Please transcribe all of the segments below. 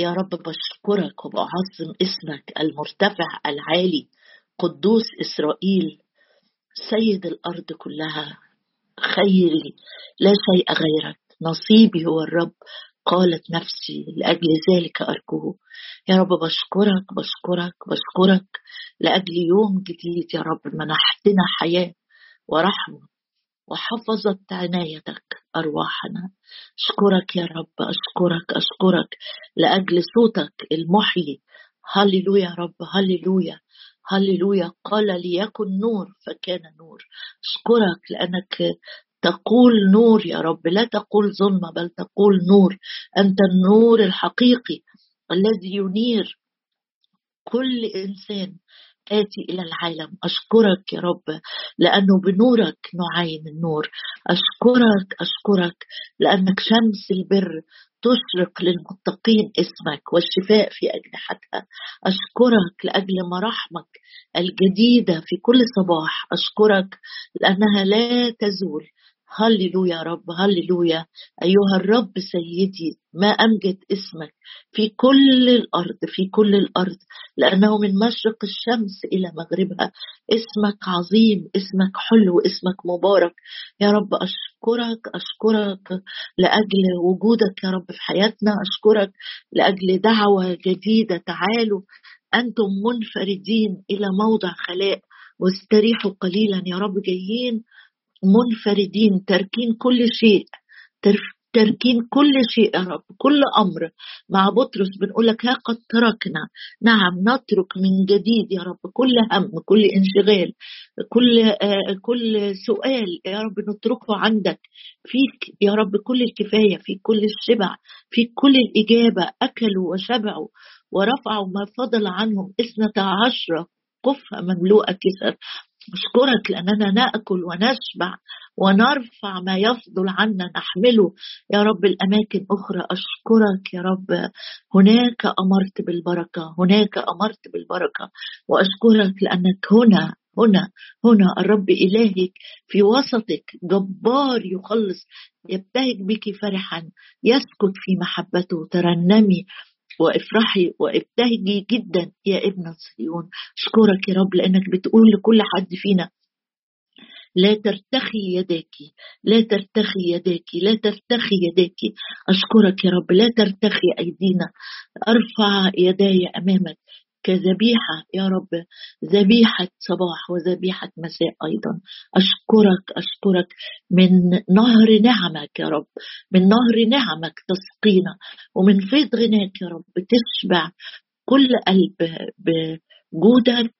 يا رب بشكرك وبعظم اسمك المرتفع العالي قدوس إسرائيل سيد الأرض كلها خيري لا شيء غيرك نصيبي هو الرب قالت نفسي لأجل ذلك أرجوه يا رب بشكرك بشكرك بشكرك لأجل يوم جديد يا رب منحتنا حياة ورحمة. وحفظت عنايتك أرواحنا. أشكرك يا رب أشكرك أشكرك لأجل صوتك المحيي هللويا يا رب هللويا هللويا. قال ليكن نور فكان نور. أشكرك لأنك تقول نور يا رب. لا تقول ظلمة بل تقول نور. أنت النور الحقيقي الذي ينير كل إنسان آتي إلى العالم. أشكرك يا رب لأنه بنورك نعين النور. أشكرك أشكرك لأنك شمس البر تشرق للمتقين اسمك والشفاء في أجنحتها. أشكرك لأجل مراحمك الجديدة في كل صباح. أشكرك لأنها لا تزول هللويا يا رب هللويا. أيها الرب سيدي ما أمجد اسمك في كل الأرض في كل الأرض لأنه من مشرق الشمس إلى مغربها. اسمك عظيم اسمك حلو اسمك مبارك. يا رب أشكرك أشكرك لأجل وجودك يا رب في حياتنا. أشكرك لأجل دعوة جديدة. تعالوا أنتم منفردين إلى موضع خلاء واستريحوا قليلا. يا رب جايين منفردين تاركين كل شيء تاركين كل شيء يا رب كل أمر. مع بطرس بنقول لك ها قد تركنا. نعم نترك من جديد يا رب كل هم كل انشغال كل آه كل سؤال يا رب نتركه عندك. فيك يا رب كل الكفاية في كل الشبع في كل الإجابة. أكلوا وشبعوا ورفعوا ما فضل عنهم. إثنتا عشره قفة مملوءة كسر. أشكرك لأننا نأكل ونشبع ونرفع ما يفضل عنا نحمله. يا رب الأماكن أخرى أشكرك يا رب. هناك أمرت بالبركة هناك أمرت بالبركة. وأشكرك لأنك هنا هنا هنا. الرب إلهك في وسطك جبار يخلص يبتهج بك فرحا يسكت في محبته. ترنمي وافرحي وابتهجي جدا يا ابنة صهيون أشكرك يا رب لأنك بتقول لكل حد فينا لا ترتخي يداك لا ترتخي يداك لا ترتخي يداك. أشكرك يا رب لا ترتخي أيدينا أرفع يداي أمامك. كذبيحة يا رب. ذبيحة صباح وذبيحة مساء أيضا. أشكرك أشكرك. من نهر نعمك يا رب. من نهر نعمك تسقينا. ومن فيض غناك يا رب. تشبع كل قلب بجودك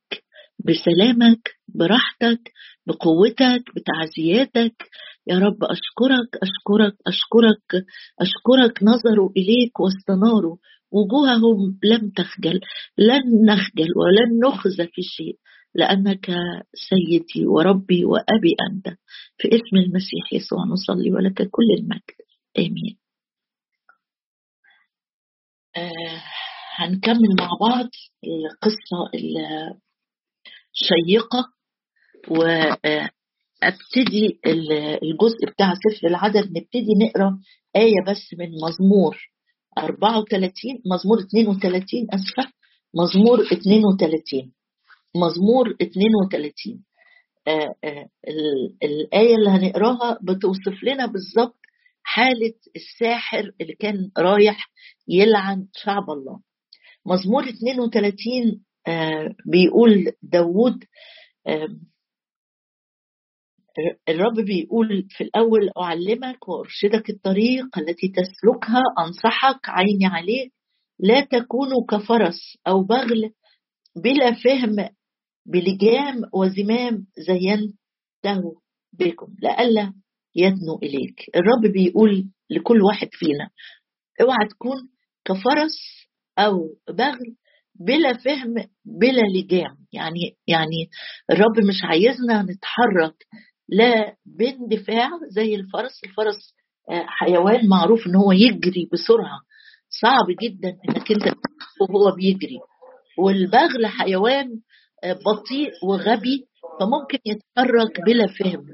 بسلامك براحتك بقوتك بتعزياتك. يا رب أشكرك أشكرك أشكرك أشكرك نظروا إليك واستناروا. وجوههم لم تخجل لن نخجل ولن نخزى في شيء لأنك سيدي وربي وأبي أنت. في اسم المسيح يسوع نصلي ولك كل المجد. آمين. آه هنكمل مع بعض القصة الشيقة وأبتدي الجزء بتاع سفر العدد نبتدي نقرأ آية بس من مزمور. 34 مزمور 32 أسفة مزمور 32 مزمور 32 آه آه الآية اللي هنقراها بتوصف لنا بالظبط حالة الساحر اللي كان رايح يلعن شعب الله. مزمور 32 آه بيقول داود الرب بيقول في الأول أعلمك وأرشدك الطريق التي تسلكها أنصحك عيني عليك لا تكونوا كفرس أو بغل بلا فهم بلجام وزمام زينته بكم لئلا يدنو إليك. الرب بيقول لكل واحد فينا اوعى تكون كفرس أو بغل بلا فهم بلا لجام. يعني يعني الرب مش عايزنا نتحرك لا باندفاع زي الفرس. الفرس حيوان معروف إن هو يجري بسرعة. صعب جدا إنك أنت وهو بيجري. والبغل حيوان بطيء وغبي فممكن يتحرك بلا فهم.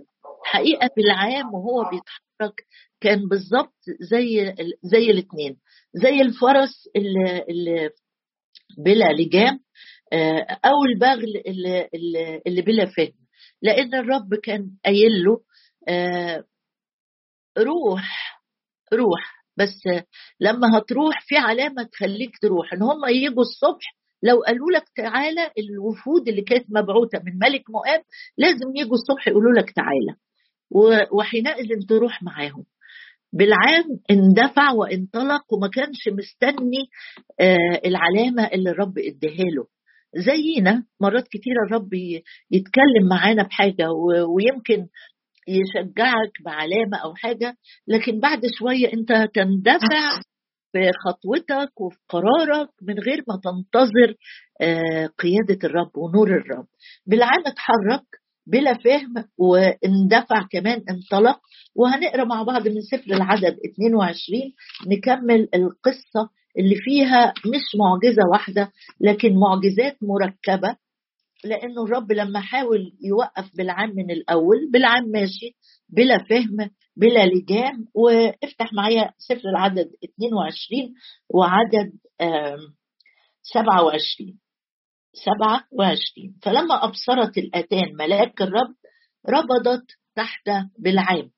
حقيقة بالعام وهو بيتحرك كان بالظبط زي زي الاثنين زي الفرس اللي, اللي بلا لجام آه، أو البغل اللي, اللي بلا فهم. لأن الرب كان قايل له آه، روح روح بس لما هتروح في علامة تخليك تروح إن هم يجوا الصبح لو قالوا لك تعالى الوفود اللي كانت مبعوثه من ملك مؤاب لازم يجوا الصبح يقولوا لك تعالى وحينئذ تروح معاهم. بالعام اندفع وانطلق وما كانش مستني آه، العلامة اللي الرب اداها له. زينا. مرات كتيره الرب يتكلم معانا بحاجة ويمكن يشجعك بعلامة أو حاجة لكن بعد شوية أنت تندفع في خطوتك وفي قرارك من غير ما تنتظر آه، قيادة الرب ونور الرب. بالعام اتحرك بلا فهم واندفع كمان انطلق وهنقرأ مع بعض من سفر العدد 22 نكمل القصة اللي فيها مش معجزة واحدة لكن معجزات مركبة. لأنه الرب لما حاول يوقف بالعام من الأول بالعام ماشي بلا فهم بلا لجام. وافتح معايا سفر العدد 22 وعدد 27 27 فلما أبصرت الأتان ملاك الرب ربضت تحت بالعام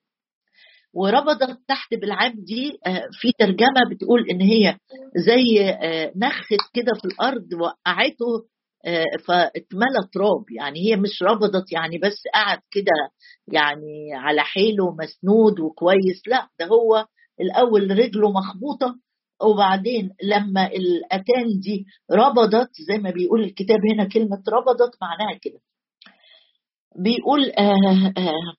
وربضت تحت بالعام دي آه، في ترجمة بتقول إن هي زي آه، نخت كده في الأرض وقعته آه، فاتملى تراب يعني هي مش ربضت يعني بس قعد كده يعني على حيله مسنود وكويس. لا ده هو الأول رجله مخبوطة وبعدين لما الاتان دي ربضت زي ما بيقول الكتاب هنا كلمة ربضت معناها كده. بيقول آه آه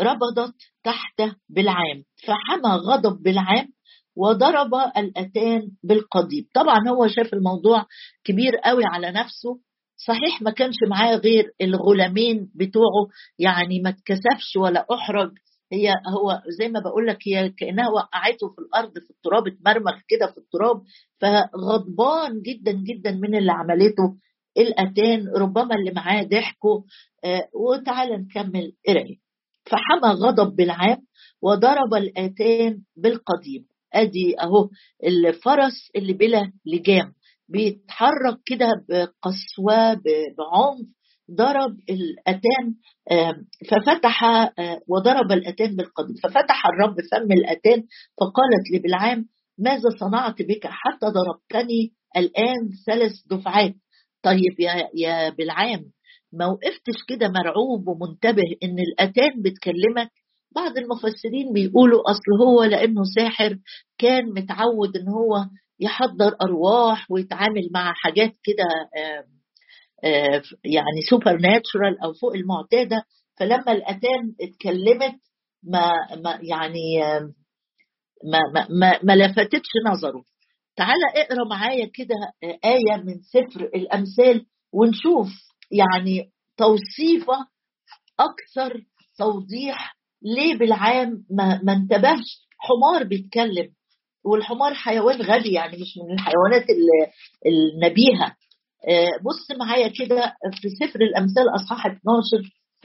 ربضت تحت بالعام. فحمى غضب بالعام وضرب الأتان بالقضيب. طبعا هو شاف الموضوع كبير قوي على نفسه. صحيح ما كانش معاه غير الغلامين بتوعه يعني ما اتكسفش ولا أحرج هي هو زي ما بقول لك هي كأنها وقعته في الأرض في التراب اتمرمغ كده في التراب فغضبان جدا جدا من اللي عملته الاتان ربما اللي معاه ضحكوا آه وتعالى نكمل قراية. فحمى غضب بالعام وضرب الاتان بالقضيب. أدي أهو الفرس اللي بلا لجام بيتحرك كده بقسوة بعنف ضرب الأتان ففتح وضرب الأتان بالقدم ففتح الرب فم الأتان فقالت لبلعام ماذا صنعت بك حتى ضربتني الآن ثلاث دفعات؟ طيب يا يا بلعام ما وقفتش كده مرعوب ومنتبه إن الأتان بتكلمك؟ بعض المفسرين بيقولوا أصل هو لأنه ساحر كان متعود إن هو يحضر أرواح ويتعامل مع حاجات كده آه، يعني سوبر ناتشورال أو فوق المعتادة. فلما الاتان اتكلمت ما, ما يعني ما, ما, ما, ما لفتتش نظره. تعالى اقرأ معايا كده آية من سفر الأمثال ونشوف يعني توصيفة أكثر توضيح ليه بالعام ما, ما انتبهش. حمار بيتكلم والحمار حيوان غبي يعني مش من الحيوانات النبيهة. آه، بص معايا كده في سفر الأمثال أصحاح 12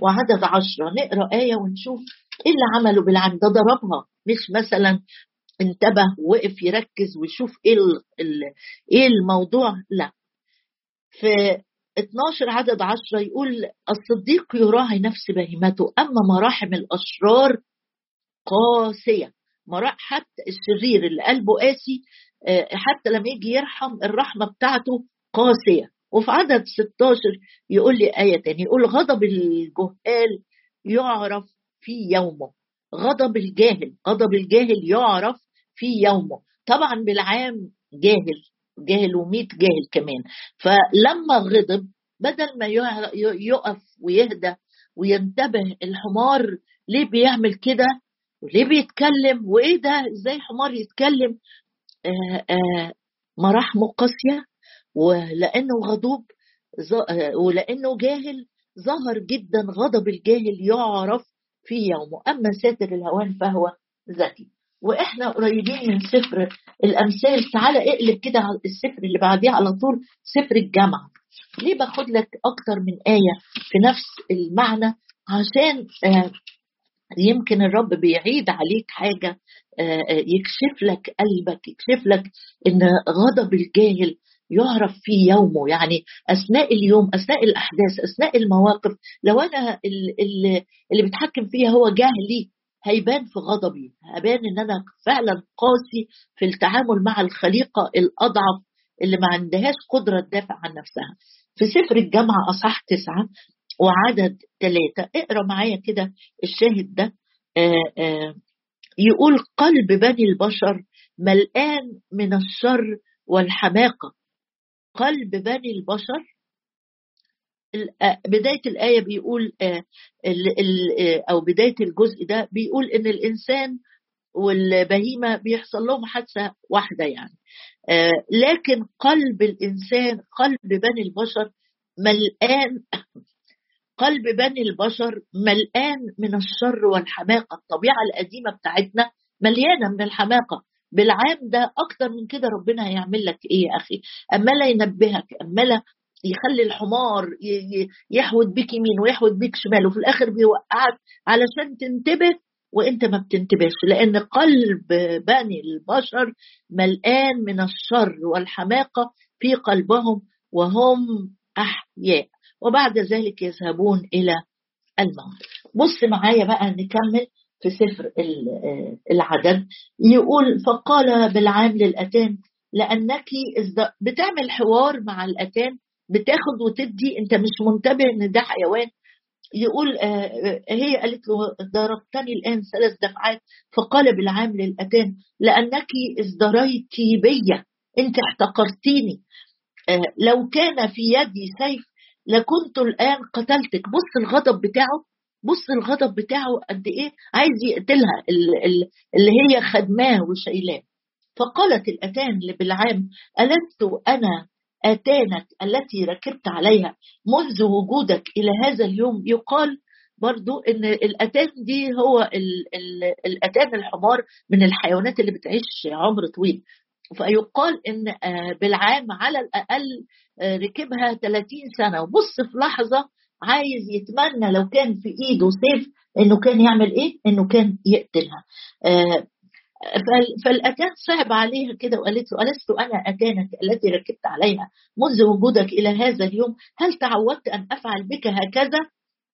وعدد 10 نقرأ آية ونشوف إيه اللي عمله بالعم ده ضربها. مش مثلا انتبه وقف يركز ويشوف إيه إيه الموضوع. لا. في 12 عدد 10 يقول الصديق يراعي نفس بهيمته أما مراحم الأشرار قاسية. حتى الشرير اللي قلبه قاسي آه، حتى لما يجي يرحم الرحمة بتاعته قاسية. وفي عدد 16 يقول لي آية تانية يقول غضب الجهال يعرف في يومه. غضب الجاهل غضب الجاهل يعرف في يومه. طبعا بالعام جاهل جاهل وميت جاهل كمان. فلما غضب بدل ما يقف ويهدى وينتبه الحمار ليه بيعمل كده وليه بيتكلم وإيه ده إزاي حمار يتكلم آآ آآ مراحمه قاسية؟ ولأنه غضوب ولأنه جاهل ظهر جدا غضب الجاهل يعرف في يومه. أما ساتر الهوان فهو ذكي. وإحنا قريبين من سفر الأمثال. تعالى اقلب كده على السفر اللي بعديه على طول سفر الجامعة. ليه باخد لك أكتر من آية في نفس المعنى؟ عشان آه يمكن الرب بيعيد عليك حاجة آه، آه، يكشف لك قلبك يكشف لك إن غضب الجاهل يعرف في يومه يعني أثناء اليوم أثناء الأحداث أثناء المواقف لو أنا اللي, اللي بتحكم فيها هو جهلي هيبان في غضبي هيبان إن أنا فعلا قاسي في التعامل مع الخليقة الأضعف اللي ما عندهاش قدرة تدافع عن نفسها. في سفر الجامعة اصح تسعة وعدد ثلاثة اقرأ معايا كده الشاهد ده آآ آآ يقول قلب بني البشر ملآن من الشر والحماقة. قلب بني البشر. بداية الآية بيقول أو بداية الجزء ده بيقول إن الإنسان والبهيمة بيحصل لهم حادثة واحدة يعني. لكن قلب الإنسان قلب بني البشر ملآن قلب بني البشر ملآن من الشر والحماقة. الطبيعة القديمة بتاعتنا مليانة من الحماقة. بالعام ده أكتر من كده ربنا هيعمل لك إيه يا أخي؟ أما ينبهك أما يخلي الحمار يحود بيك يمين ويحود بيك شمال وفي الآخر بيوقعك علشان تنتبه وأنت ما بتنتبهش لأن قلب بني البشر ملآن من الشر والحماقة في قلبهم وهم أحياء وبعد ذلك يذهبون إلى الموت. بص معايا بقى نكمل في سفر العدد يقول فقال بالعام للأتان لأنك بتعمل حوار مع الأتان بتاخد وتدي أنت مش منتبه إن ده حيوان. يقول آه، هي قالت له ضربتني الآن ثلاث دفعات. فقال بالعام للأتان لأنك ازدريتي بي أنت احتقرتيني آه، لو كان في يدي سيف لكنت الآن قتلتك. بص الغضب بتاعه بص الغضب بتاعه قد إيه؟ عايز يقتلها اللي هي خدماه وشايلاه. فقالت الأتان لبلعام ألست أنا آتانك التي ركبت عليها منذ وجودك إلى هذا اليوم؟ يقال برضو إن الأتان دي هو ال ال الأتان الحمار من الحيوانات اللي بتعيش عمر طويل. فيقال إن آه، بالعام على الأقل آه، ركبها 30 سنة. وبص في لحظة عايز يتمنى لو كان في ايده سيف انه كان يعمل إيه؟ انه كان يقتلها. آه فالاتان صعب عليها كده وقالت له ألست أنا اتانك التي ركبت عليها منذ وجودك إلى هذا اليوم هل تعودت أن أفعل بك هكذا؟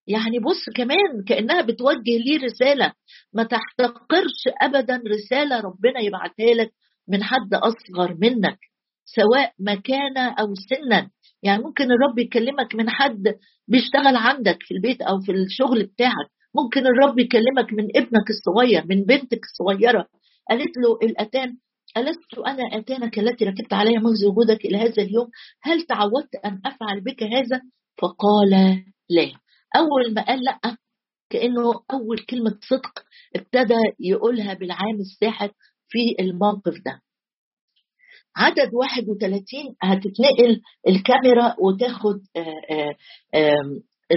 يعني بص كمان كأنها بتوجه لي رسالة ما تحتقرش ابدا رسالة ربنا يبعتها لك من حد أصغر منك سواء مكانه أو سنا يعني ممكن الرب يكلمك من حد بيشتغل عندك في البيت أو في الشغل بتاعك. ممكن الرب يكلمك من ابنك الصغير من بنتك الصغيرة. قالت له الأتان ألست أنا أتانك التي ركبت عليها منذ وجودك إلى هذا اليوم؟ هل تعودت أن أفعل بك هذا؟ فقال لا. أول ما قال لأ كأنه أول كلمة صدق ابتدى يقولها بالعام الساحق في الموقف ده. عدد 31 هتتنقل الكاميرا وتاخد آه، آه،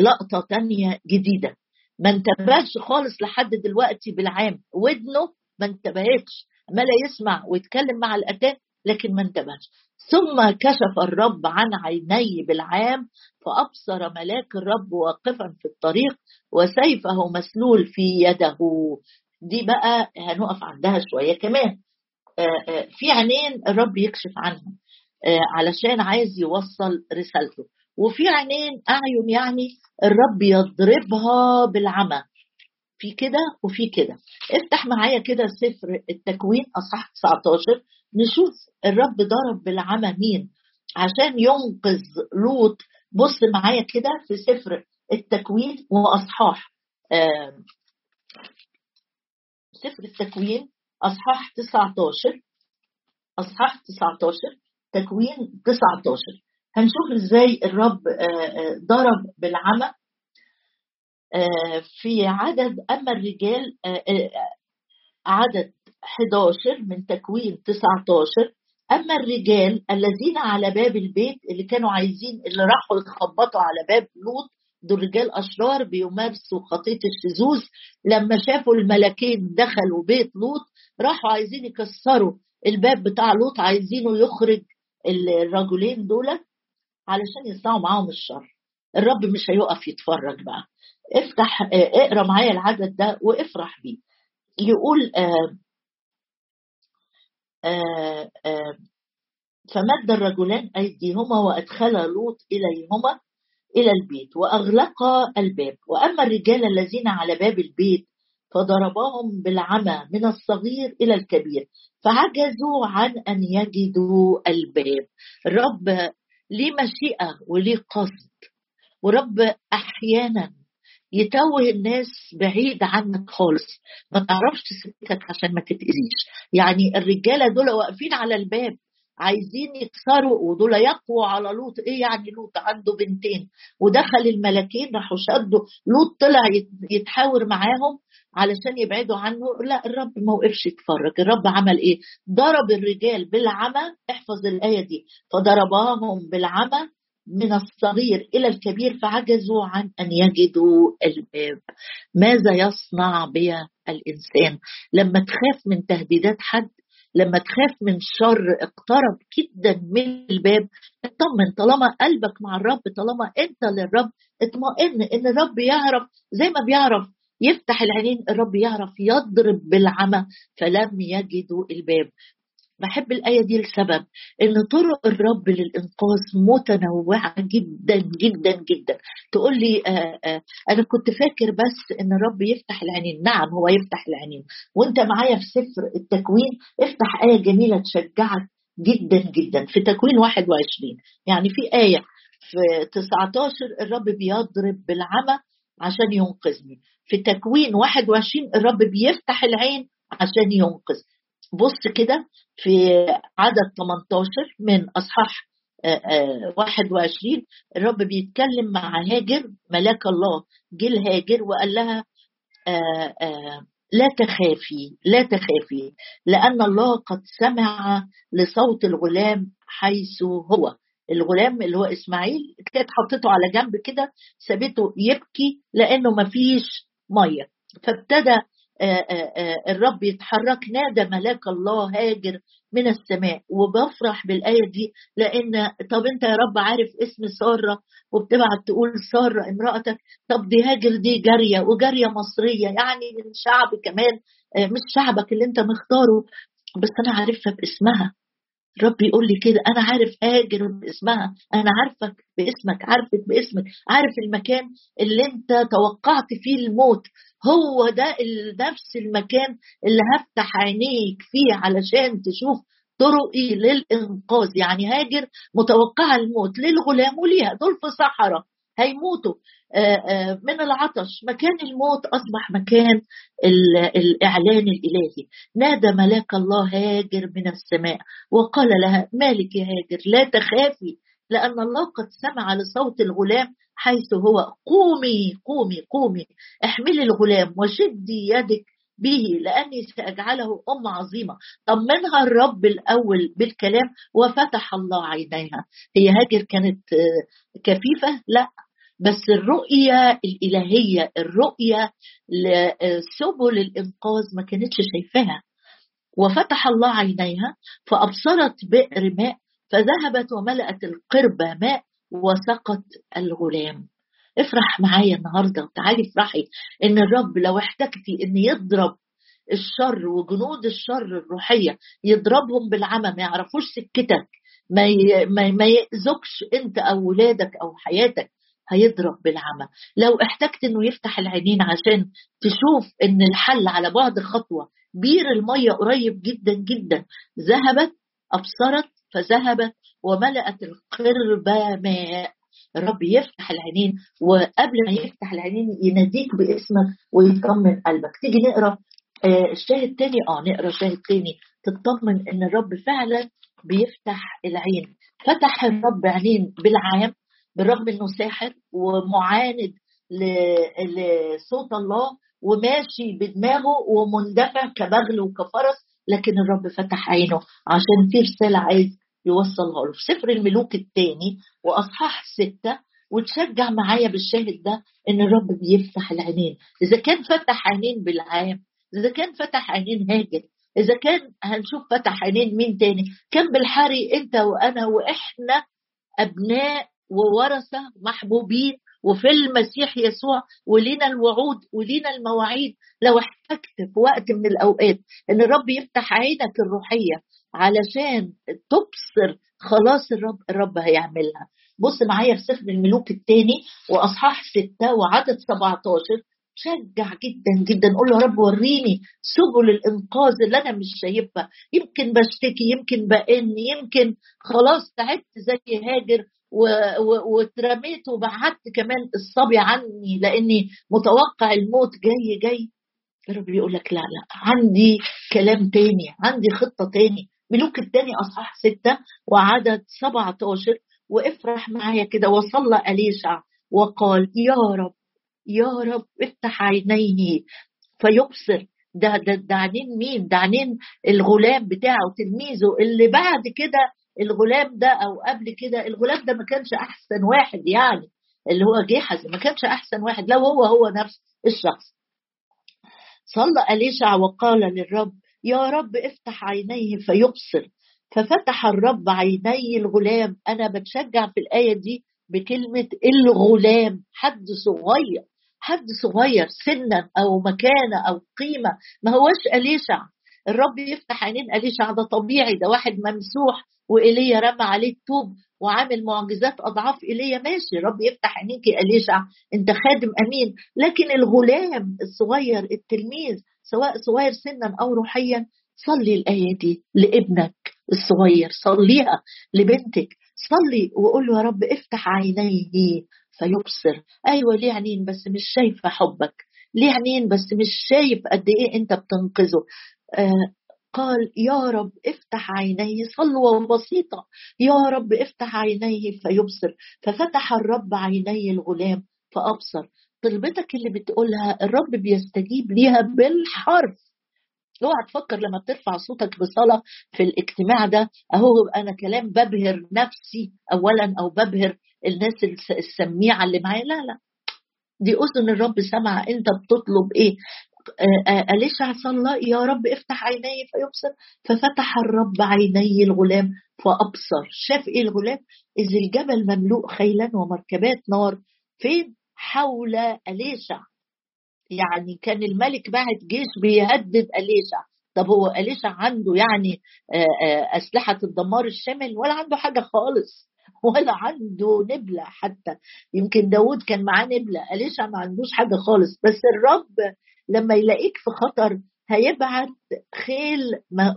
لقطة تانية جديدة. ما انتبهش خالص لحد دلوقتي بالعام. ودنه ما انتبهتش ما لا يسمع ويتكلم مع الأتان لكن ما انتبهش. ثم كشف الرب عن عيني بالعام فأبصر ملاك الرب واقفا في الطريق وسيفه مسلول في يده. دي بقى هنقف عندها شوية كمان. في عينين الرب يكشف عنهم آه، علشان عايز يوصل رسالته. وفي عينين أعين يعني الرب يضربها بالعمى. في كده وفي كده. افتح معايا كده سفر التكوين اصح 19 نشوف الرب ضرب بالعمى مين. عشان ينقذ لوط. بص معايا كده في سفر التكوين وأصحاح. سفر التكوين. أصحاح 19 أصحاح 19 تكوين 19 هنشوف إزاي الرب آه، آه، ضرب بالعمى. آه، في عدد أما الرجال عدد 11 من تكوين 19 أما الرجال الذين على باب البيت اللي كانوا عايزين اللي راحوا يخبطوا على باب لوط دول رجال أشرار بيمارسوا خطية الشذوذ. لما شافوا الملكين دخلوا بيت لوط راحوا عايزين يكسروا الباب بتاع لوط عايزينه يخرج الرجلين دول علشان يصنعوا معاهم الشر. الرب مش هيقف يتفرج بقى. افتح آه، اقرأ معايا العدد ده وافرح بيه. يقول آه آه آه فمد الرجلان أيديهما وأدخل لوط إليهما. إلى البيت وأغلقا الباب. وأما الرجال الذين على باب البيت فضرباهم بالعمى من الصغير إلى الكبير فعجزوا عن أن يجدوا الباب. الرب ليه مشيئة وليه قصد. ورب أحيانا يتوه الناس بعيد عنك خالص. ما تعرفش سكتك عشان ما تتأذيش. يعني الرجالة دول واقفين على الباب عايزين يكسروا ودول يقووا على لوط. إيه يعني لوط؟ عنده بنتين. ودخل الملكين راحوا شدوا. لوط طلع يتحاور معاهم علشان يبعدوا عنه. لا الرب ما وقفش يتفرج. الرب عمل إيه؟ ضرب الرجال بالعمى. احفظ الآية دي. فضرباهم بالعمى من الصغير إلى الكبير فعجزوا عن أن يجدوا الباب. ماذا يصنع بها الإنسان؟ لما تخاف من تهديدات حد لما تخاف من شر اقترب جدا من الباب. اطمن طالما قلبك مع الرب طالما أنت للرب اطمئن إن الرب يعرف. زي ما بيعرف يفتح العينين الرب يعرف يضرب بالعمى فلم يجدوا الباب. بحب الآية دي لسبب إن طرق الرب للإنقاذ متنوعة جدا جدا جدا. تقول لي آآ آه، آآ آه، أنا كنت فاكر بس إن الرب يفتح العينين. نعم هو يفتح العينين. وأنت معايا في سفر التكوين افتح آية جميلة تشجعك جدا جدا. في تكوين 21 يعني في آية في 19 الرب بيضرب بالعمى عشان ينقذني. في تكوين 21 الرب بيفتح العين عشان ينقذ. بص كده في عدد 18 من أصحاح 21 الرب بيتكلم مع هاجر ملاك الله جه لهاجر وقال لها لا تخافي لا تخافي لأن الله قد سمع لصوت الغلام حيث هو. الغلام اللي هو إسماعيل كانت حطيته على جنب كده سابته يبكي لأنه مفيش مية. فابتدى آه، آه، آه، الرب يتحرك نادى ملاك الله هاجر من السماء وبفرح بالآية دي لأن طب أنت يا رب عارف اسم سارة؟ وبتبعت تقول سارة امرأتك. طب دي هاجر دي جارية وجارية مصرية يعني من شعب كمان مش شعبك اللي أنت مختاره بس أنا عارفها باسمها. رب يقول لي كده أنا عارف هاجر باسمها أنا عارفك باسمك عارفك باسمك عارف المكان اللي أنت توقعت فيه الموت. هو ده نفس المكان اللي هفتح عينيك فيه علشان تشوف طرقي للإنقاذ. يعني هاجر متوقعة الموت للغلام وليها دول في صحراء. هيموتوا. آه، آه، من العطش. مكان الموت أصبح مكان الإعلان الإلهي. نادى ملاك الله هاجر من السماء وقال لها مالك يا هاجر؟ لا تخافي لأن الله قد سمع لصوت الغلام حيث هو. قومي قومي قومي. احملي الغلام وشدي يدك به لأني سأجعله أم عظيمة. طمنها الرب الأول بالكلام وفتح الله عينيها. هي هاجر كانت آه، كفيفة؟ لا. بس الرؤية الإلهية الرؤية لسبل الإنقاذ ما كانتش شايفاها. وفتح الله عينيها فأبصرت بئر ماء فذهبت وملأت القربة ماء وسقت الغلام. افرح معايا النهارده وتعالي افرحي إن الرب لو احتجتي إن يضرب الشر وجنود الشر الروحية يضربهم بالعمى ما يعرفوش سكتك ما ما يأذكش أنت أو ولادك أو حياتك. هيضرب بالعمى. لو احتجت إنه يفتح العينين عشان تشوف إن الحل على بعد خطوة بير المية قريب جدا جدا. ذهبت أبصرت فذهبت وملأت القربة ماء. الرب يفتح العينين وقبل ما يفتح العينين يناديك باسمك ويطمن قلبك. تيجي نقرأ آه الشاهد تاني آه نقرأ شاهد تاني. تطمن إن الرب فعلا بيفتح العين. فتح الرب عينين بالعام. بالرغم إنه ساحر ومعاند لصوت الله وماشي بدماغه ومندفع كبغل وكفرس لكن الرب فتح عينه عشان في رسالة عايز يوصلها له. في سفر الملوك الثاني وأصحاح ستة وتشجع معايا بالشاهد ده إن الرب بيفتح العينين. إذا كان فتح عينين بالعام إذا كان فتح عينين هاجر إذا كان هنشوف فتح عينين مين تاني؟ كان بالحري أنت وأنا وإحنا أبناء وورثة محبوبين وفي المسيح يسوع ولينا الوعود ولينا المواعيد. لو احتجت في وقت من الأوقات إن الرب يفتح عينك الروحية علشان تبصر خلاص الرب الرب هيعملها. بص معايا في سفر الملوك الثاني وأصحاح ستة وعدد 17 شجع جدا جدا. قول له يا رب وريني سبل الإنقاذ اللي أنا مش شايفها. يمكن بشتكي يمكن بأن يمكن خلاص تعبت زي هاجر واترميت وبعدت كمان الصبي عني لأني متوقع الموت جاي جاي. الرب بيقول لك لا لا عندي كلام تاني عندي خطة تاني. ملوك الثاني أصحاح ستة وعدد 17 وافرح معايا كده وصلى أليشع وقال يا رب يا رب افتح عينيه. فيبصر ده ده ده عينين مين؟ ده عينين الغلام بتاعه تلميذه اللي بعد كده الغلام ده أو قبل كده الغلام ده ما كانش أحسن واحد يعني اللي هو جحز ما كانش أحسن واحد لو هو هو نفس الشخص. صلى أليشع وقال للرب يا رب افتح عينيه فيبصر. ففتح الرب عيني الغلام. أنا بتشجع في الآية دي بكلمة الغلام حد صغير حد صغير سنا أو مكانة أو قيمة. ما هوش اليشع الرب يفتح عينين اليشع ده طبيعي ده واحد ممسوح وإيليا رمى عليه الطوب وعامل معجزات أضعاف إيليا. ماشي رب يفتح عينيك يا إليشع أنت خادم أمين. لكن الغلام الصغير التلميذ سواء صغير سنا أو روحيا صلي الايه دي لابنك الصغير صليها لبنتك. صلي وقول له يا رب افتح عينيه فيبصر. أيوه ليه عينين بس؟ مش شايفة حبك. ليه عينين بس؟ مش شايف قد إيه أنت بتنقذه. قال يا رب افتح عينيه. صلوة بسيطة. يا رب افتح عينيه. فيبصر. ففتح الرب عيني الغلام فأبصر. طلبتك اللي بتقولها الرب بيستجيب ليها بالحرف. اوعى تفكر لما بترفع صوتك بصلاة في الاجتماع ده. أهو أنا كلام ببهر نفسي اولا أو ببهر الناس السميعة اللي معايا. لا لا. دي أذن الرب سمع. أنت بتطلب إيه؟ أليشع صلى يا رب افتح عيني فيبصر. ففتح الرب عيني الغلام فأبصر. شاف إيه الغلام إذ الجبل مملوء خيلا ومركبات نار. فين؟ حول أليشع يعني كان الملك بعت جيش بيهدد أليشع طب هو أليشع عنده يعني أسلحة الدمار الشامل؟ ولا عنده حاجة خالص. ولا عنده نبلة حتى. يمكن داود كان معاه نبلة. أليشع ما عندوش حاجة خالص. بس الرب لما يلاقيك في خطر هيبعت خيل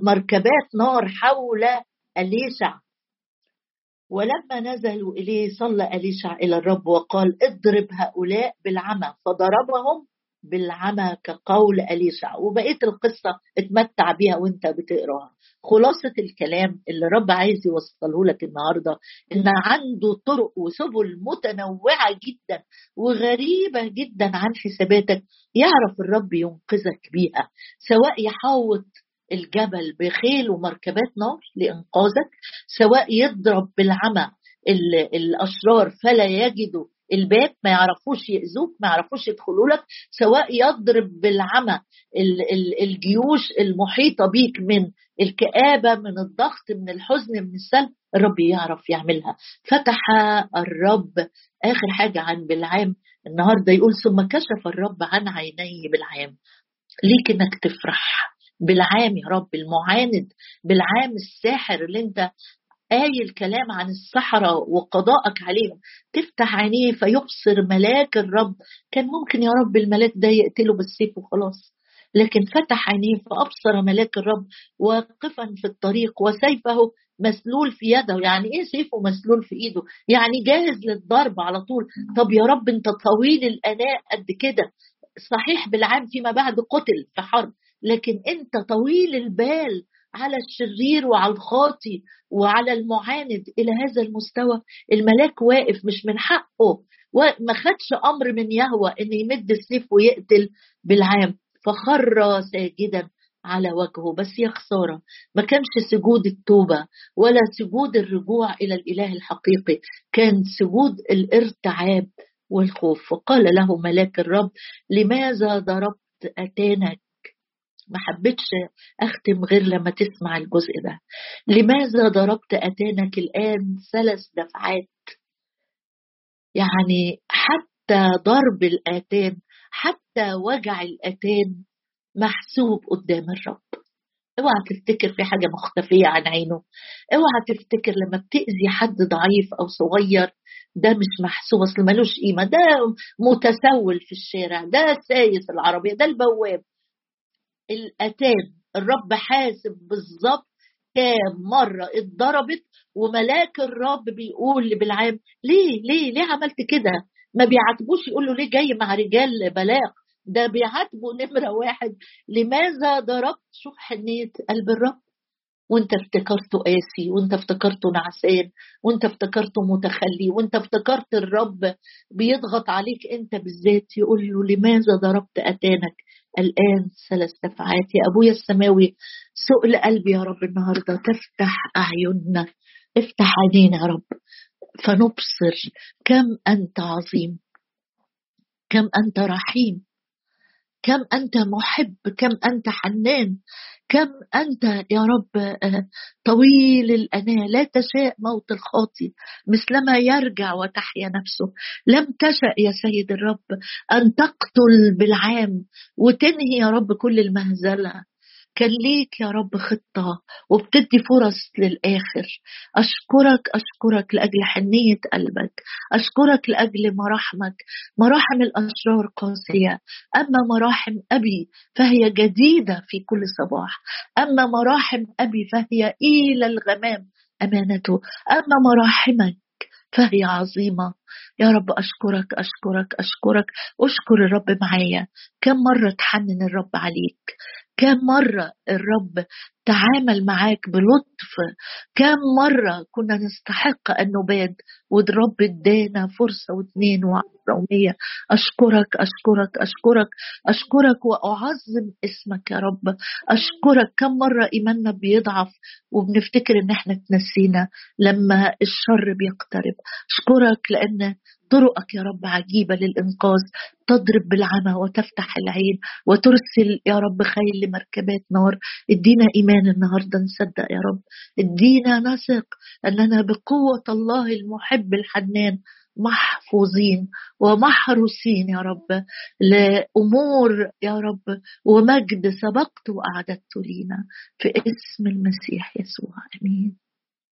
مركبات نار حول أليشع. ولما نزلوا إليه صلى أليشع إلى الرب وقال اضرب هؤلاء بالعمى فضربهم بالعمى كقول أليشع وبقية القصة اتمتع بيها وانت بتقراها. خلاصة الكلام اللي رب عايز يوصله لك النهاردة إن عنده طرق وسبل متنوعة جدا وغريبة جدا عن حساباتك يعرف الرب ينقذك بيها. سواء يحوط الجبل بخيل ومركبات نار لإنقاذك سواء يضرب بالعمى الأشرار فلا يجدوا الباب ما يعرفوش يأذوك ما يعرفوش يدخلوا لك سواء يضرب بالعمى الجيوش المحيطة بيك من الكآبة من الضغط من الحزن من السلب الرب يعرف يعملها. فتح الرب آخر حاجة عن بالعام النهاردة يقول ثم كشف الرب عن عيني بالعام. ليك إنك تفرح. بالعام يا رب المعاند بالعام الساحر اللي أنت قايل كلام عن الصحراء وقضائك عليهم تفتح عينيه فيبصر ملاك الرب. كان ممكن يا رب الملاك ده يقتله بالسيف وخلاص. لكن فتح عينيه فأبصر ملاك الرب واقفا في الطريق وسيفه مسلول في يده. يعني إيه سيفه مسلول في إيده؟ يعني جاهز للضرب على طول. طب يا رب أنت طويل الأناء قد كده. صحيح بالعام فيما بعد قتل في حرب. لكن أنت طويل البال. على الشرير وعلى الخاطي وعلى المعاند إلى هذا المستوى. الملاك واقف مش من حقه. وما خدش أمر من يهوى إن يمد السيف ويقتل بالعام. فخر ساجدا على وجهه بس يا خسارة ما كانش سجود التوبة ولا سجود الرجوع إلى الإله الحقيقي كان سجود الارتعاب والخوف. وقال له ملاك الرب لماذا ضربت اتانك ما حبيتش أختم غير لما تسمع الجزء ده. لماذا ضربت أتانك الآن ثلاث دفعات؟ يعني حتى ضرب الآتان حتى وجع الآتان محسوب قدام الرب. اوعى تفتكر في حاجة مختفية عن عينه. اوعى تفتكر لما بتأذي حد ضعيف أو صغير ده مش محسوب أصل ملوش قيمة ده متسول في الشارع ده سايس العربية ده البواب. الاتان الرب حاسب بالظبط كام مرة اتضربت وملاك الرب بيقول لبلعام ليه ليه ليه عملت كده؟ ما بيعاتبوش يقول له ليه جاي مع رجال بلاغ؟ ده بيعاتبه نمرة واحد. لماذا ضربت شوف حنية قلب الرب؟ وانت افتكرته قاسي وانت افتكرته نعسان وانت افتكرته متخلي وانت افتكرت الرب بيضغط عليك انت بالذات يقول له لماذا ضربت أتانك؟ الآن ثلاث دفعات. يا أبويا السماوي سؤل قلبي يا رب النهارده. تفتح أعيننا. افتح عينينا يا رب. فنبصر. كم أنت عظيم. كم أنت رحيم. كم أنت محب. كم أنت حنان. كم أنت يا رب آه، طويل الأناة. لا تشاء موت الخاطي مثلما يرجع وتحيا نفسه. لم تشأ يا سيد الرب أن تقتل بالعام وتنهي يا رب كل المهزلة. كان ليك يا رب خطة وبتدي فرص للآخر. أشكرك أشكرك لأجل حنية قلبك. أشكرك لأجل مراحمك. مراحم الأشرار قاسية. أما مراحم أبي فهي جديدة في كل صباح. أما مراحم أبي فهي إلى الغمام أمانته. أما مراحمك فهي عظيمة. يا رب أشكرك أشكرك أشكرك. أشكر الرب معايا. كم مرة تحنن الرب عليك. كم مرة الرب تعامل معاك بلطف؟ كم مرة كنا نستحق أن نباد؟ والرب ادانا فرصة واثنين وعشرة ومية. أشكرك أشكرك أشكرك. أشكرك وأعظم اسمك يا رب. أشكرك كم مرة إيماننا بيضعف وبنفتكر إن إحنا تنسينا لما الشر بيقترب. أشكرك لأن طرقك يا رب عجيبة للإنقاذ تضرب بالعمى وتفتح العين وترسل يا رب خيل لمركبات نار. ادينا إيمان النهاردة نصدق يا رب. ادينا نثق أننا بقوة الله المحب الحنان محفوظين ومحروسين يا رب. لأمور يا رب ومجد سبقت وأعددت لينا. في اسم المسيح يسوع أمين.